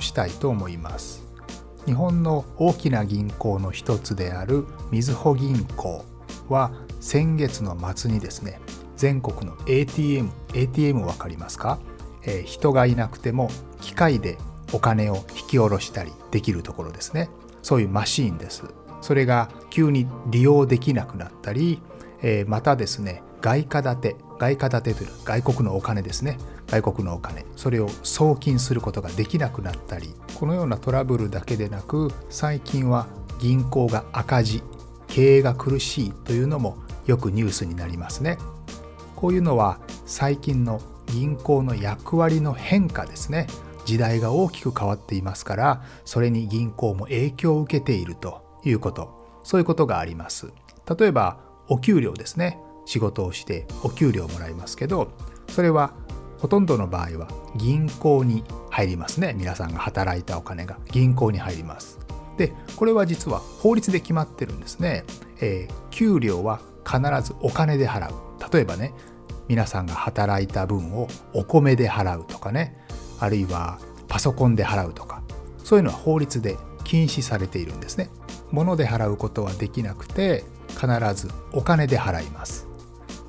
したいと思います。日本の大きな銀行の一つであるみずほ銀行は先月の末にですね全国の ATM ATM 分かりますか、えー、人がいなくても機械でお金を引き下ろしたりできるところですね。そういうマシーンです。それが急に利用できなくなったり、えー、またですね外貨建て外貨建てという外国のお金ですね。外国のお金それを送金することができなくなったりこのようなトラブルだけでなく最近は銀行が赤字経営が苦しいというのもよくニュースになりますね。こういうのは最近の銀行の役割の変化ですね。時代が大きく変わっていますからそれに銀行も影響を受けているということ。そういうことがあります。例えばお給料ですね。仕事をしてお給料をもらいますけどそれはほとんどの場合は銀行に入りますね。皆さんが働いたお金が。銀行に入ります。でこれは実は法律で決まってるんですね、えー、給料は必ずお金で払う。例えばね皆さんが働いた分をお米で払うとかね。あるいはパソコンで払うとか。そういうのは法律で禁止されているんですね。物で払うことはできなくて必ずお金で払います。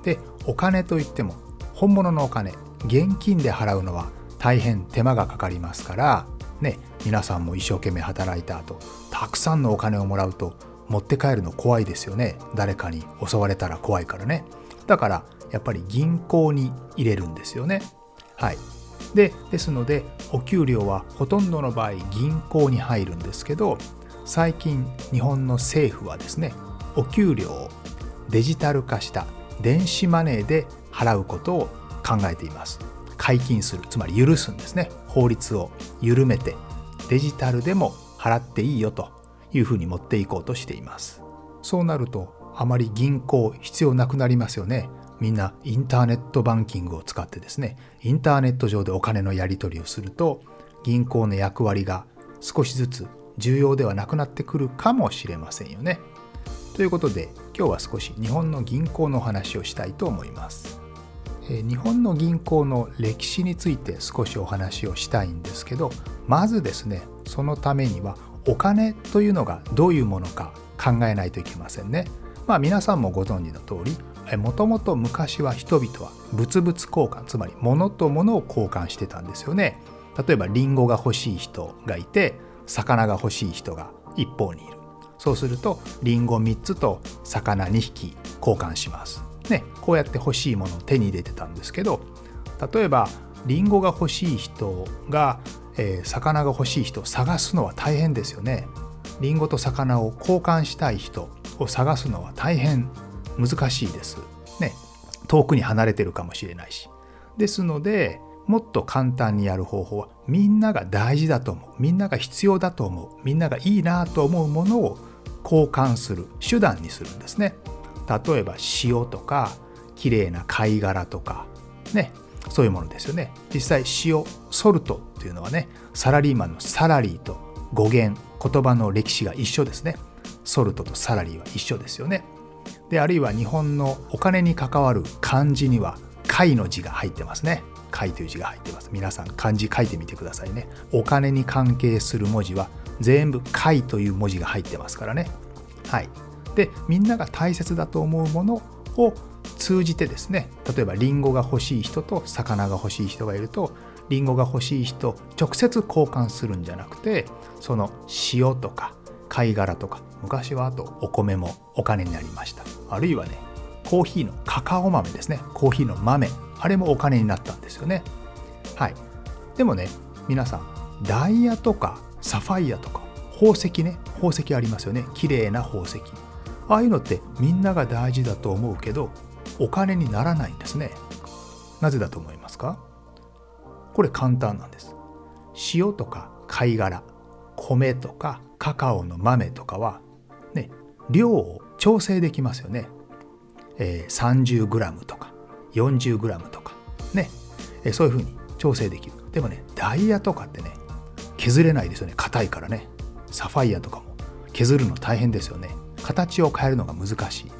でお金といっても本物のお金。現金で払うのは大変手間がかかりますからね皆さんも一生懸命働いた後たくさんのお金をもらうと持って帰るの怖いですよね。誰かに襲われたら怖いからね。だからやっぱり銀行に入れるんですよね。はい。でですのでお給料はほとんどの場合銀行に入るんですけど最近日本の政府はですねお給料をデジタル化した電子マネーで払うことを考えています。解禁するつまり許すんですね。法律を緩めてデジタルでも払っていいよというふうに持っていこうとしています。そうなるとあまり銀行必要なくなりますよね。みんなインターネットバンキングを使ってですね。インターネット上でお金のやり取りをすると銀行の役割が少しずつ重要ではなくなってくるかもしれませんよね。ということで今日は少し日本の銀行のお話をしたいと思います。日本の銀行の歴史について少しお話をしたいんですけどまずですねそのためにはお金というのがどういうものか考えないといけませんね。まあ皆さんもご存知の通りもともと昔は人々は物々交換つまり物と物を交換してたんですよね。例えばリンゴが欲しい人がいて魚が欲しい人が一方にいる。そうするとリンゴ3つと魚2匹交換します。ね、こうやって欲しいものを手に入れてたんですけど例えばリンゴが欲しい人が、えー、魚が欲しい人を探すのは大変ですよね。リンゴと魚を交換したい人を探すのは大変難しいです。ね、遠くに離れてるかもしれないし。ですのでもっと簡単にやる方法はみんなが大事だと思うみんなが必要だと思うみんながいいなと思うものを交換する手段にするんですね。例えば塩とか綺麗な貝殻とかねそういうものですよね。実際塩ソルトっていうのはねサラリーマンのサラリーと語源言葉の歴史が一緒ですね。ソルトとサラリーは一緒ですよね。であるいは日本のお金に関わる漢字には貝の字が入ってますね。貝という字が入ってます。皆さん漢字書いてみてくださいね。お金に関係する文字は全部貝という文字が入ってますからね。はい。でみんなが大切だと思うものを通じてですね例えばリンゴが欲しい人と魚が欲しい人がいるとリンゴが欲しい人直接交換するんじゃなくてその塩とか貝殻とか昔はあとお米もお金になりました。あるいはねコーヒーのカカオ豆ですね。コーヒーの豆。あれもお金になったんですよね。はい。でもね皆さんダイヤとかサファイアとか宝石ね。宝石ありますよね。綺麗な宝石。ああいうのってみんなが大事だと思うけどお金にならないんですね。なぜだと思いますか？これ簡単なんです。塩とか貝殻米とかカカオの豆とかはね量を調整できますよね、えー、30g とか 40g とかね、えー、そういうふうに調整できる。でもねダイヤとかってね削れないですよね。硬いからね。サファイアとかも削るの大変ですよね。形を変えるのが難しい。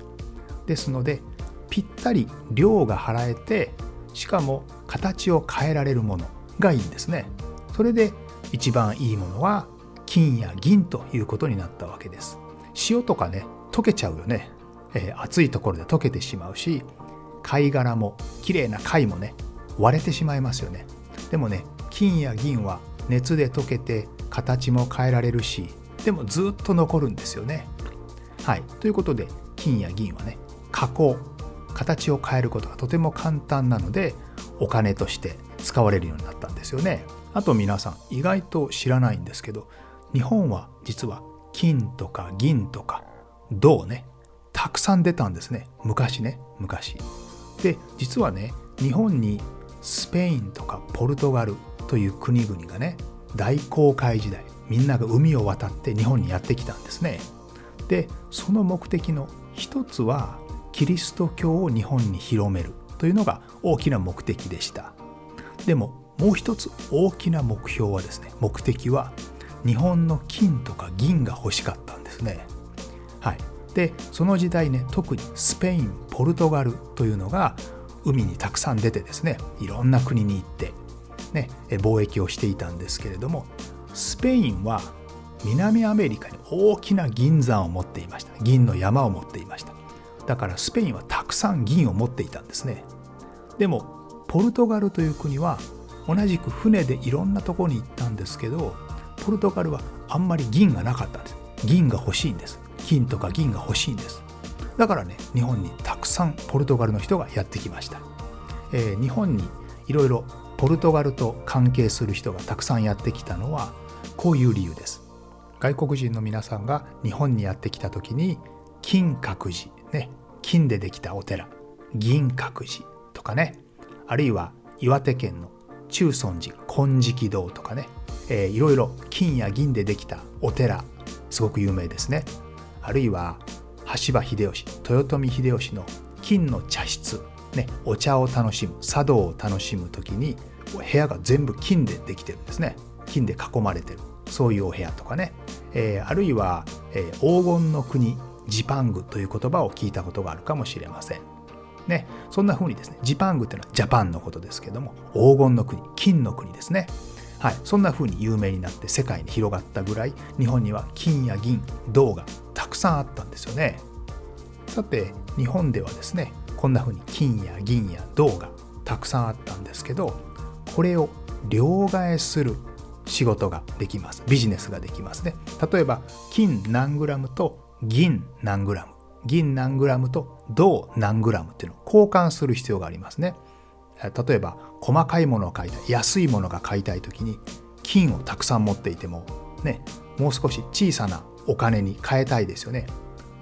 ですのでぴったり量が払えてしかも形を変えられるものがいいんですね。それで一番いいものは金や銀ということになったわけです。塩とかね溶けちゃうよね、えー、熱いところで溶けてしまうし貝殻も綺麗な貝もね割れてしまいますよね。でもね金や銀は熱で溶けて形も変えられるしでもずっと残るんですよね。はい、ということで金や銀はね加工形を変えることがとても簡単なのでお金として使われるようになったんですよね。あと皆さん意外と知らないんですけど日本は実は金とか銀とか銅ねたくさん出たんですね昔ね昔。で実はね日本にスペインとかポルトガルという国々がね大航海時代みんなが海を渡って日本にやってきたんですね。でその目的の一つはキリスト教を日本に広めるというのが大きな目的でした。でももう一つ大きな目標はですね目的は日本の金とか銀が欲しかったんですね。はい、でその時代ね特にスペインポルトガルというのが海にたくさん出てですねいろんな国に行ってね、貿易をしていたんですけれどもスペインは南アメリカに大きな銀山を持っていました。銀の山を持っていました。だからスペインはたくさん銀を持っていたんですね。でもポルトガルという国は同じく船でいろんなところに行ったんですけどポルトガルはあんまり銀がなかったんです。銀が欲しいんです。金とか銀が欲しいんです。だからね日本にたくさんポルトガルの人がやってきました、えー、日本にいろいろポルトガルと関係する人がたくさんやってきたのはこういう理由です。外国人の皆さんが日本にやってきた時に金閣寺。ね。金でできたお寺。銀閣寺とかね。あるいは岩手県の中尊寺金色堂とかね、えー、いろいろ金や銀でできたお寺。すごく有名ですね。あるいは羽柴秀吉豊臣秀吉の金の茶室。ね、お茶を楽しむ茶道を楽しむ時に部屋が全部金でできてるんですね。金で囲まれてる。そういうお部屋とかね、えー、あるいは、えー、黄金の国ジパングという言葉を聞いたことがあるかもしれません。ね、そんな風にですねジパングっていうのはジャパンのことですけども黄金の国金の国ですね。はい、そんな風に有名になって世界に広がったぐらい日本には金や銀銅がたくさんあったんですよね。さて日本ではですねこんな風に金や銀や銅がたくさんあったんですけどこれを両替する仕事ができます。ビジネスができますね。例えば金何グラムと銀何グラム。銀何グラムと銅何グラムっていうのを交換する必要がありますね。例えば細かいものを買いたい安いものが買いたい時に金をたくさん持っていてもねもう少し小さなお金に変えたいですよね。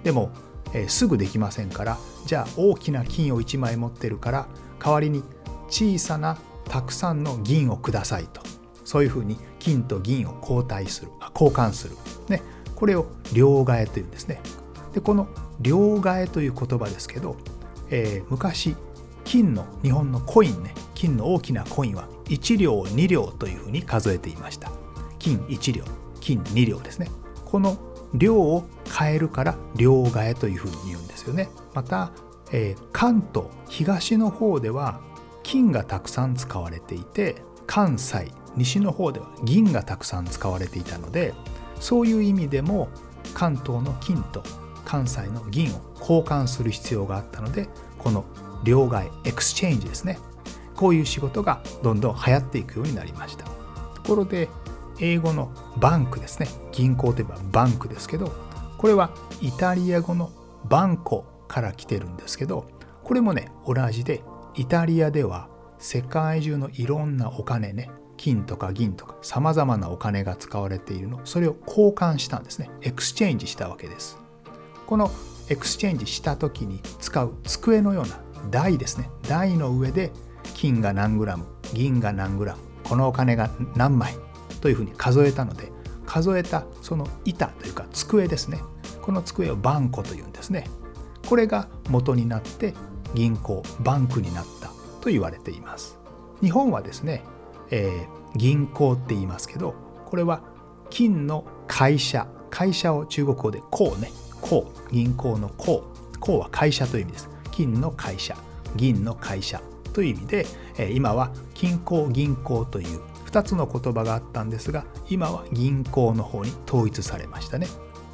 でも、えー、すぐできませんからじゃあ大きな金を1枚持ってるから代わりに小さなたくさんの銀をくださいと。そういうふうに金と銀を交代する交換する、ね、これを両替というんですね。でこの両替という言葉ですけど、えー、昔金の日本のコインね。金の大きなコインは1両2両というふうに数えていました。金1両金2両ですね。この量を変えるから両替というふうに言うんですよね。また、えー、関東東の方では金がたくさん使われていて関西西の方では銀がたくさん使われていたのでそういう意味でも関東の金と関西の銀を交換する必要があったのでこの両替 exchange ですね。こういう仕事がどんどん流行っていくようになりました。ところで英語の bank ですね。銀行といえば bank ですけどこれはイタリア語の banco から来てるんですけどこれもね同じでイタリアでは世界中のいろんなお金ね金とか銀とかさまざまなお金が使われているの。それを交換したんですね。 exchange したわけです。この exchange した時に使う机のような台ですね。台の上で金が何グラム銀が何グラムこのお金が何枚というふうに数えたので数えたその板というか机ですね。この机をバンコというんですね。これが元になって銀行バンクになったと言われています。日本はですね、えー、銀行って言いますけどこれは金の会社会社を中国語でこうね。こう。銀行のこう。こうは会社という意味です。金の会社。銀の会社という意味で今は金行銀行という2つの言葉があったんですが今は銀行の方に統一されましたね。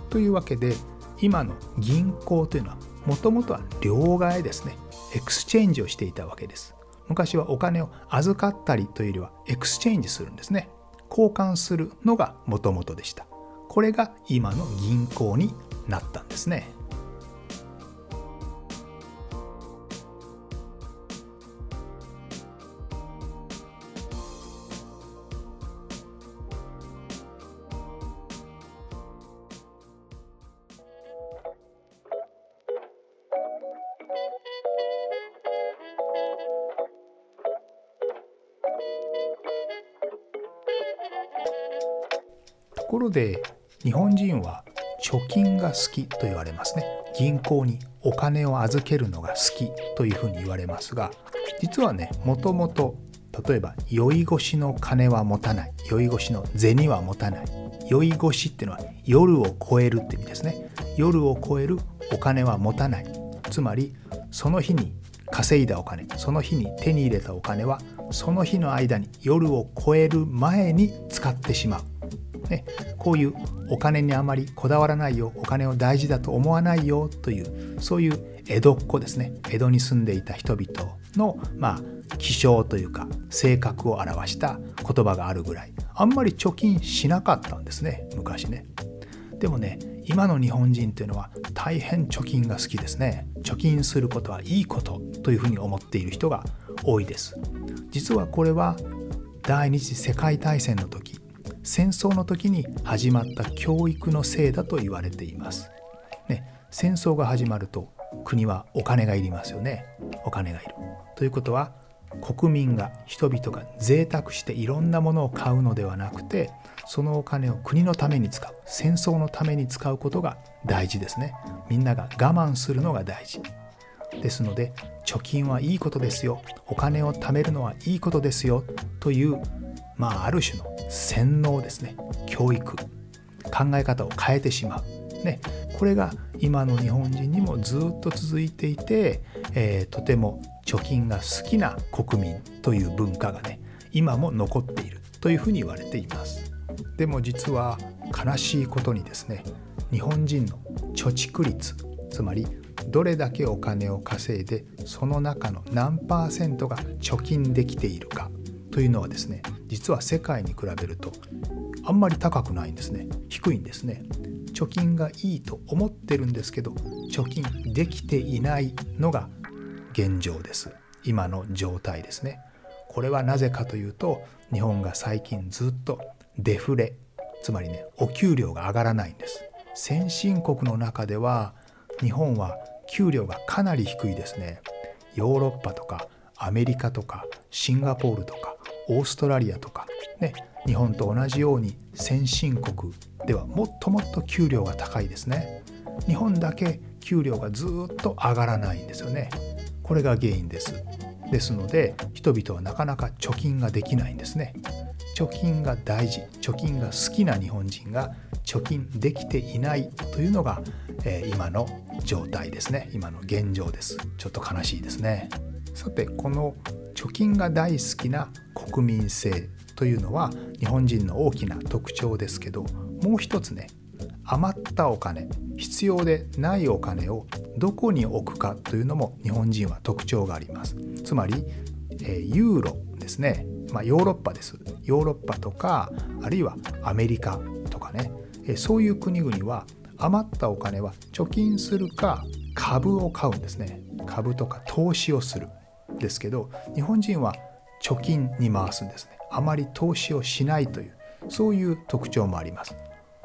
というわけで今の銀行というのはもともとは両替ですね。 exchange をしていたわけです。昔はお金を預かったりというよりは exchange するんですね。交換するのがもともとでした。これが今の銀行になったんですね。ところで日本人は貯金が好きと言われますね。銀行にお金を預けるのが好きというふうに言われますが実はねもともと例えば酔い越しの金は持たない酔い越しの銭は持たない酔い越しっていうのは夜を超えるって意味ですね。夜を超えるお金は持たない。つまりその日に稼いだお金その日に手に入れたお金はその日の間に夜を超える前に使ってしまう。ね、こういうお金にあまりこだわらないよお金を大事だと思わないよというそういう江戸っ子ですね。江戸に住んでいた人々のまあ気象というか性格を表した言葉があるぐらいあんまり貯金しなかったんですね昔ね。でもね今の日本人というのは大変貯金が好きですね。貯金することはいいことというふうに思っている人が多いです。実はこれは第二次世界大戦の時戦争の時に始まった教育のせいだと言われています。ね、戦争が始まると国はお金がいりますよね。お金がいる。ということは国民が人々が贅沢していろんなものを買うのではなくてそのお金を国のために使う戦争のために使うことが大事ですねみんなが我慢するのが大事ですので貯金はいいことですよお金を貯めるのはいいことですよというまあある種の洗脳ですね。教育。考え方を変えてしまう、ね、これが今の日本人にもずっと続いていて、えー、とても貯金が好きな国民という文化がね今も残っている。というふうに言われています。でも実は悲しいことにですね日本人の貯蓄率つまりどれだけお金を稼いでその中の何パーセントが貯金できているか。というのはですね実は世界に比べるとあんまり高くないんですね。低いんですね。貯金がいいと思ってるんですけど貯金できていないのが現状です。今の状態ですね。これはなぜかというと日本が最近ずっとデフレつまりねお給料が上がらないんです。先進国の中では日本は給料がかなり低いですね。ヨーロッパとかアメリカとかシンガポールとかオーストラリアとか、ね、日本と同じように先進国ではもっともっと給料が高いですね。日本だけ給料がずっと上がらないんですよね。これが原因です。ですので人々はなかなか貯金ができないんですね。貯金が大事。貯金が好きな日本人が貯金できていないというのが、えー、今の状態ですね。今の現状です。ちょっと悲しいですね。さてこの貯金が大好きな国民性というのは日本人の大きな特徴ですけどもう一つね余ったお金必要でないお金をどこに置くかというのも日本人は特徴があります。つまり、えユーロですね、まあ、ヨーロッパです。ヨーロッパとかあるいはアメリカとかね、えそういう国々は余ったお金は貯金するか株を買うんですね。株とか投資をする。ですけど日本人は貯金に回すんですね。あまり投資をしないというそういう特徴もあります。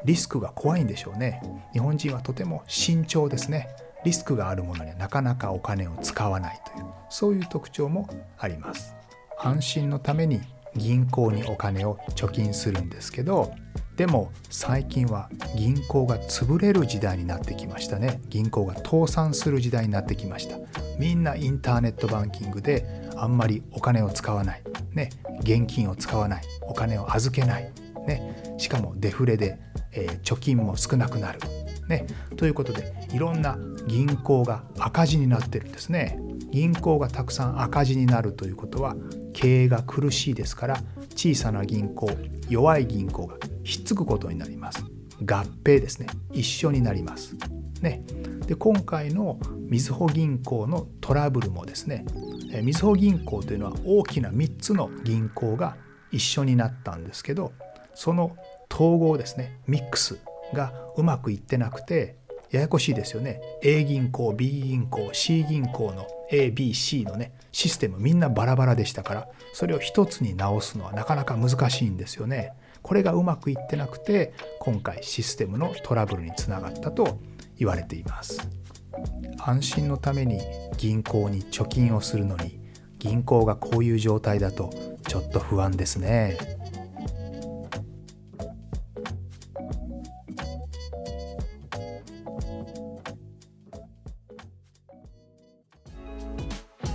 リスクが怖いんでしょうね。日本人はとても慎重ですね。リスクがあるものにはなかなかお金を使わないというそういう特徴もあります。安心のために銀行にお金を貯金するんですけどでも最近は銀行が潰れる時代になってきましたね。銀行が倒産する時代になってきました。みんなインターネットバンキングであんまりお金を使わない。ね現金を使わない。お金を預けない。ねしかもデフレで、えー、貯金も少なくなる。ねということでいろんな銀行が赤字になってるんですね。銀行がたくさん赤字になるということは経営が苦しいですから小さな銀行弱い銀行がひっつくことになります。合併ですね。一緒になります。ね。で今回のみずほ銀行のトラブルもですねみずほ銀行というのは大きな3つの銀行が一緒になったんですけどその統合ですねミックスがうまくいってなくてややこしいですよね。A 銀行 B 銀行 C 銀行の ABC のねシステムみんなバラバラでしたからそれを一つに直すのはなかなか難しいんですよね。これがうまくいってなくて今回システムのトラブルにつながったと言われています。安心のために銀行に貯金をするのに銀行がこういう状態だとちょっと不安ですね。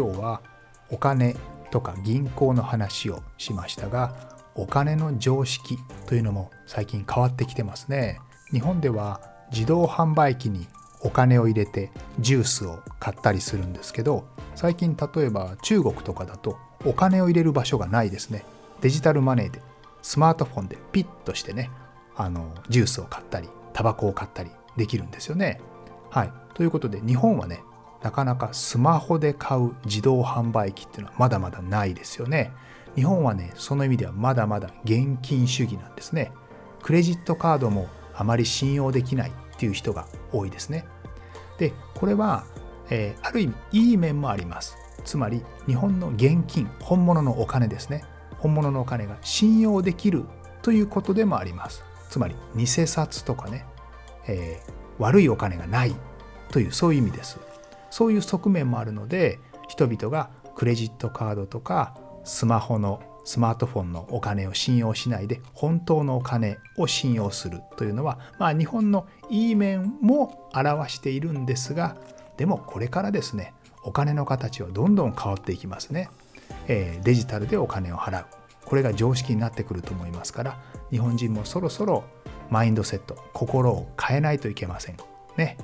今日はお金とか銀行の話をしましたがお金の常識というのも最近変わってきてますね。日本では自動販売機にお金を入れてジュースを買ったりするんですけど最近例えば中国とかだとお金を入れる場所がないですね。デジタルマネーでスマートフォンでピッとしてねあのジュースを買ったりタバコを買ったりできるんですよね。はい。ということで日本はねなかなかスマホで買う自動販売機っていうのはまだまだないですよね。日本はね、その意味ではまだまだ現金主義なんですね。クレジットカードもあまり信用できないっていう人が多いですね。で、これは、えー、ある意味いい面もあります。つまり日本の現金、本物のお金ですね。本物のお金が信用できるということでもあります。つまり偽札とかね、えー、悪いお金がないというそういう意味です。そういう側面もあるので人々がクレジットカードとかスマホのスマートフォンのお金を信用しないで本当のお金を信用するというのはまあ日本のいい面も表しているんですがでもこれからですねお金の形はどんどん変わっていきますね、えー、デジタルでお金を払う。これが常識になってくると思いますから日本人もそろそろマインドセット心を変えないといけません。ね。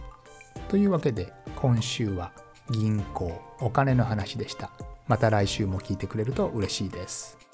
というわけで今週は銀行お金の話でした。また来週も聞いてくれると嬉しいです。